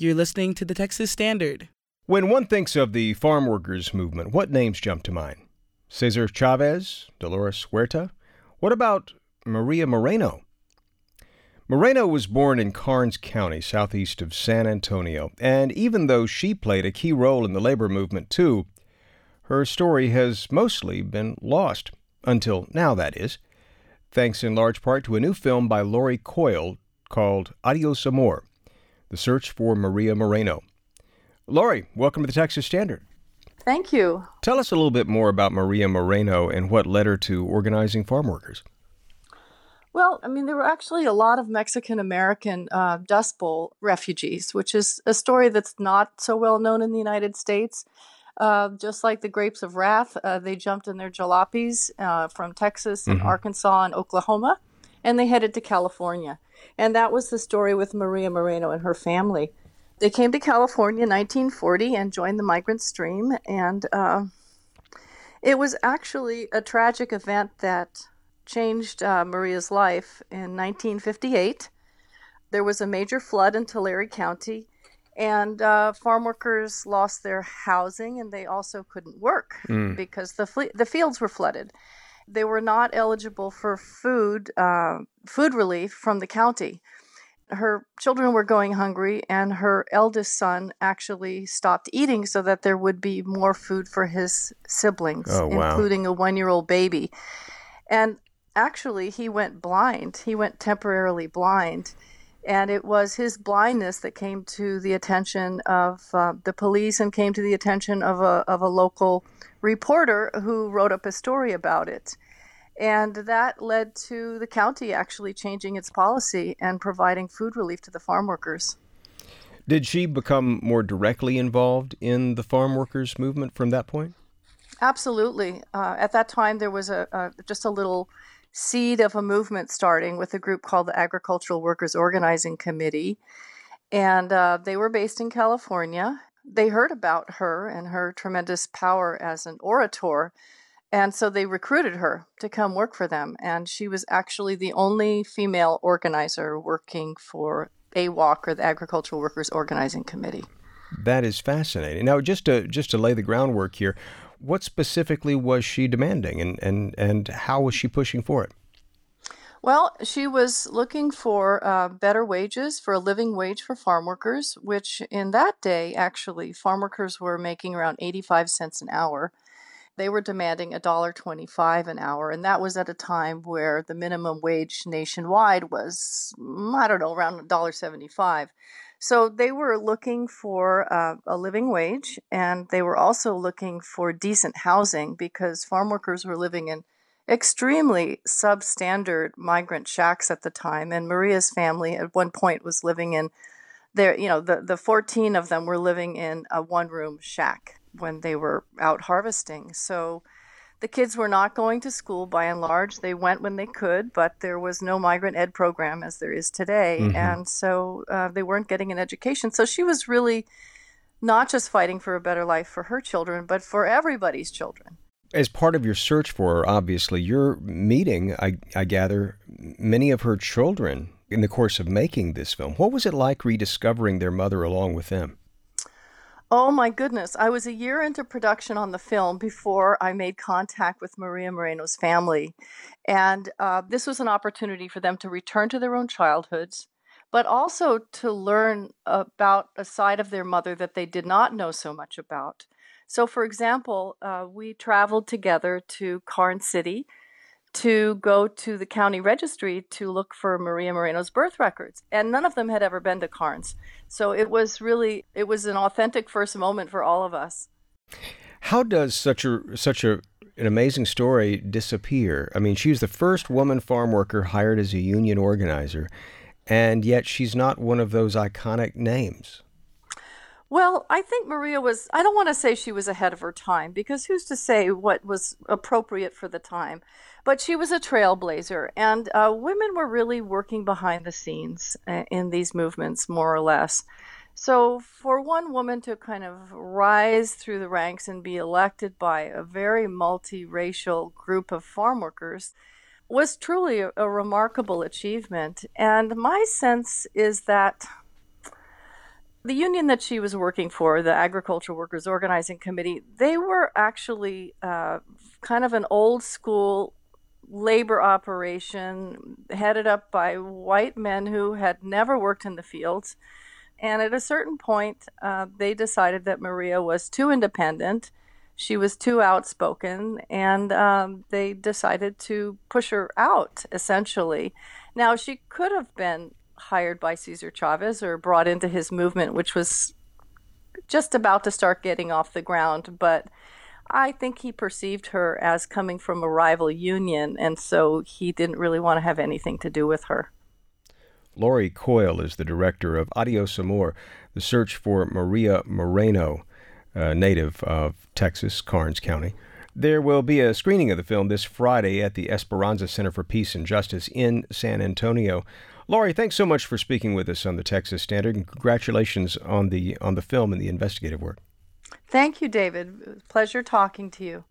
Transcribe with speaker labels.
Speaker 1: You're listening to the Texas Standard.
Speaker 2: When one thinks of the farm workers movement, what names jump to mind? Cesar Chavez, Dolores Huerta? What about Maria Moreno? Moreno was born in Karnes County, southeast of San Antonio, and even though she played a key role in the labor movement too, her story has mostly been lost. Until now, that is. Thanks in large part to a new film by Laurie Coyle called Adios Amor The Search for Maria Moreno. Laurie, welcome to the Texas Standard.
Speaker 3: Thank you.
Speaker 2: Tell us a little bit more about Maria Moreno and what led her to organizing farm workers.
Speaker 3: Well, I mean, there were actually a lot of Mexican American uh, Dust Bowl refugees, which is a story that's not so well known in the United States. Uh, just like the grapes of wrath, uh, they jumped in their jalopies uh, from Texas and mm-hmm. Arkansas and Oklahoma, and they headed to California. And that was the story with Maria Moreno and her family. They came to California in 1940 and joined the migrant stream, and uh, it was actually a tragic event that changed uh, Maria's life in 1958. There was a major flood in Tulare County, and uh, farm workers lost their housing, and they also couldn't work mm. because the fle- the fields were flooded. They were not eligible for food uh, food relief from the county. Her children were going hungry, and her eldest son actually stopped eating so that there would be more food for his siblings, oh, wow. including a one year old baby. And actually he went blind. He went temporarily blind. And it was his blindness that came to the attention of uh, the police and came to the attention of a, of a local reporter who wrote up a story about it. And that led to the county actually changing its policy and providing food relief to the farm workers.
Speaker 2: Did she become more directly involved in the farm workers movement from that point?
Speaker 3: Absolutely. Uh, at that time, there was a, a just a little seed of a movement starting with a group called the Agricultural Workers Organizing Committee. And uh, they were based in California. They heard about her and her tremendous power as an orator. And so they recruited her to come work for them. And she was actually the only female organizer working for AWOC or the Agricultural Workers Organizing Committee.
Speaker 2: That is fascinating. Now, just to just to lay the groundwork here, what specifically was she demanding and, and, and how was she pushing for it?
Speaker 3: Well, she was looking for uh, better wages for a living wage for farm workers, which in that day, actually, farm workers were making around 85 cents an hour. They were demanding $1.25 an hour, and that was at a time where the minimum wage nationwide was, I don't know, around $1.75. So they were looking for uh, a living wage and they were also looking for decent housing because farm workers were living in extremely substandard migrant shacks at the time. And Maria's family at one point was living in there, you know, the, the 14 of them were living in a one room shack when they were out harvesting. So the kids were not going to school by and large. They went when they could, but there was no migrant ed program as there is today. Mm-hmm. And so uh, they weren't getting an education. So she was really not just fighting for a better life for her children, but for everybody's children.
Speaker 2: As part of your search for her, obviously, you're meeting, I, I gather, many of her children in the course of making this film. What was it like rediscovering their mother along with them?
Speaker 3: Oh my goodness. I was a year into production on the film before I made contact with Maria Moreno's family. And uh, this was an opportunity for them to return to their own childhoods, but also to learn about a side of their mother that they did not know so much about. So, for example, uh, we traveled together to Karnes City to go to the county registry to look for Maria Moreno's birth records, and none of them had ever been to Karnes. So it was really it was an authentic first moment for all of us.
Speaker 2: How does such a such a an amazing story disappear? I mean, she's the first woman farm worker hired as a union organizer, and yet she's not one of those iconic names.
Speaker 3: Well, I think Maria was, I don't want to say she was ahead of her time because who's to say what was appropriate for the time? But she was a trailblazer, and uh, women were really working behind the scenes uh, in these movements, more or less. So, for one woman to kind of rise through the ranks and be elected by a very multiracial group of farm workers was truly a, a remarkable achievement. And my sense is that The union that she was working for, the Agricultural Workers Organizing Committee, they were actually uh, kind of an old school labor operation headed up by white men who had never worked in the fields. And at a certain point, uh, they decided that Maria was too independent. She was too outspoken, and um, they decided to push her out, essentially. Now, she could have been hired by Cesar Chavez or brought into his movement, which was just about to start getting off the ground. But I think he perceived her as coming from a rival union, and so he didn't really want to have anything to do with her.
Speaker 2: Laurie Coyle is the director of Adios Amor, the search for Maria Moreno, a native of Texas, Karnes County. There will be a screening of the film this Friday at the Esperanza Center for Peace and Justice in San Antonio. Laurie, thanks so much for speaking with us on the Texas Standard, and congratulations on the on the film and the investigative work.
Speaker 3: Thank you, David. Pleasure talking to you.